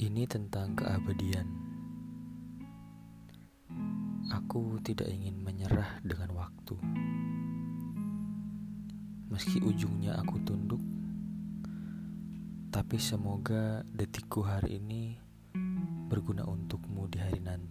Ini tentang keabadian. Aku tidak ingin menyerah dengan waktu. Meski ujungnya aku tunduk, tapi semoga detikku hari ini berguna untukmu di hari nanti.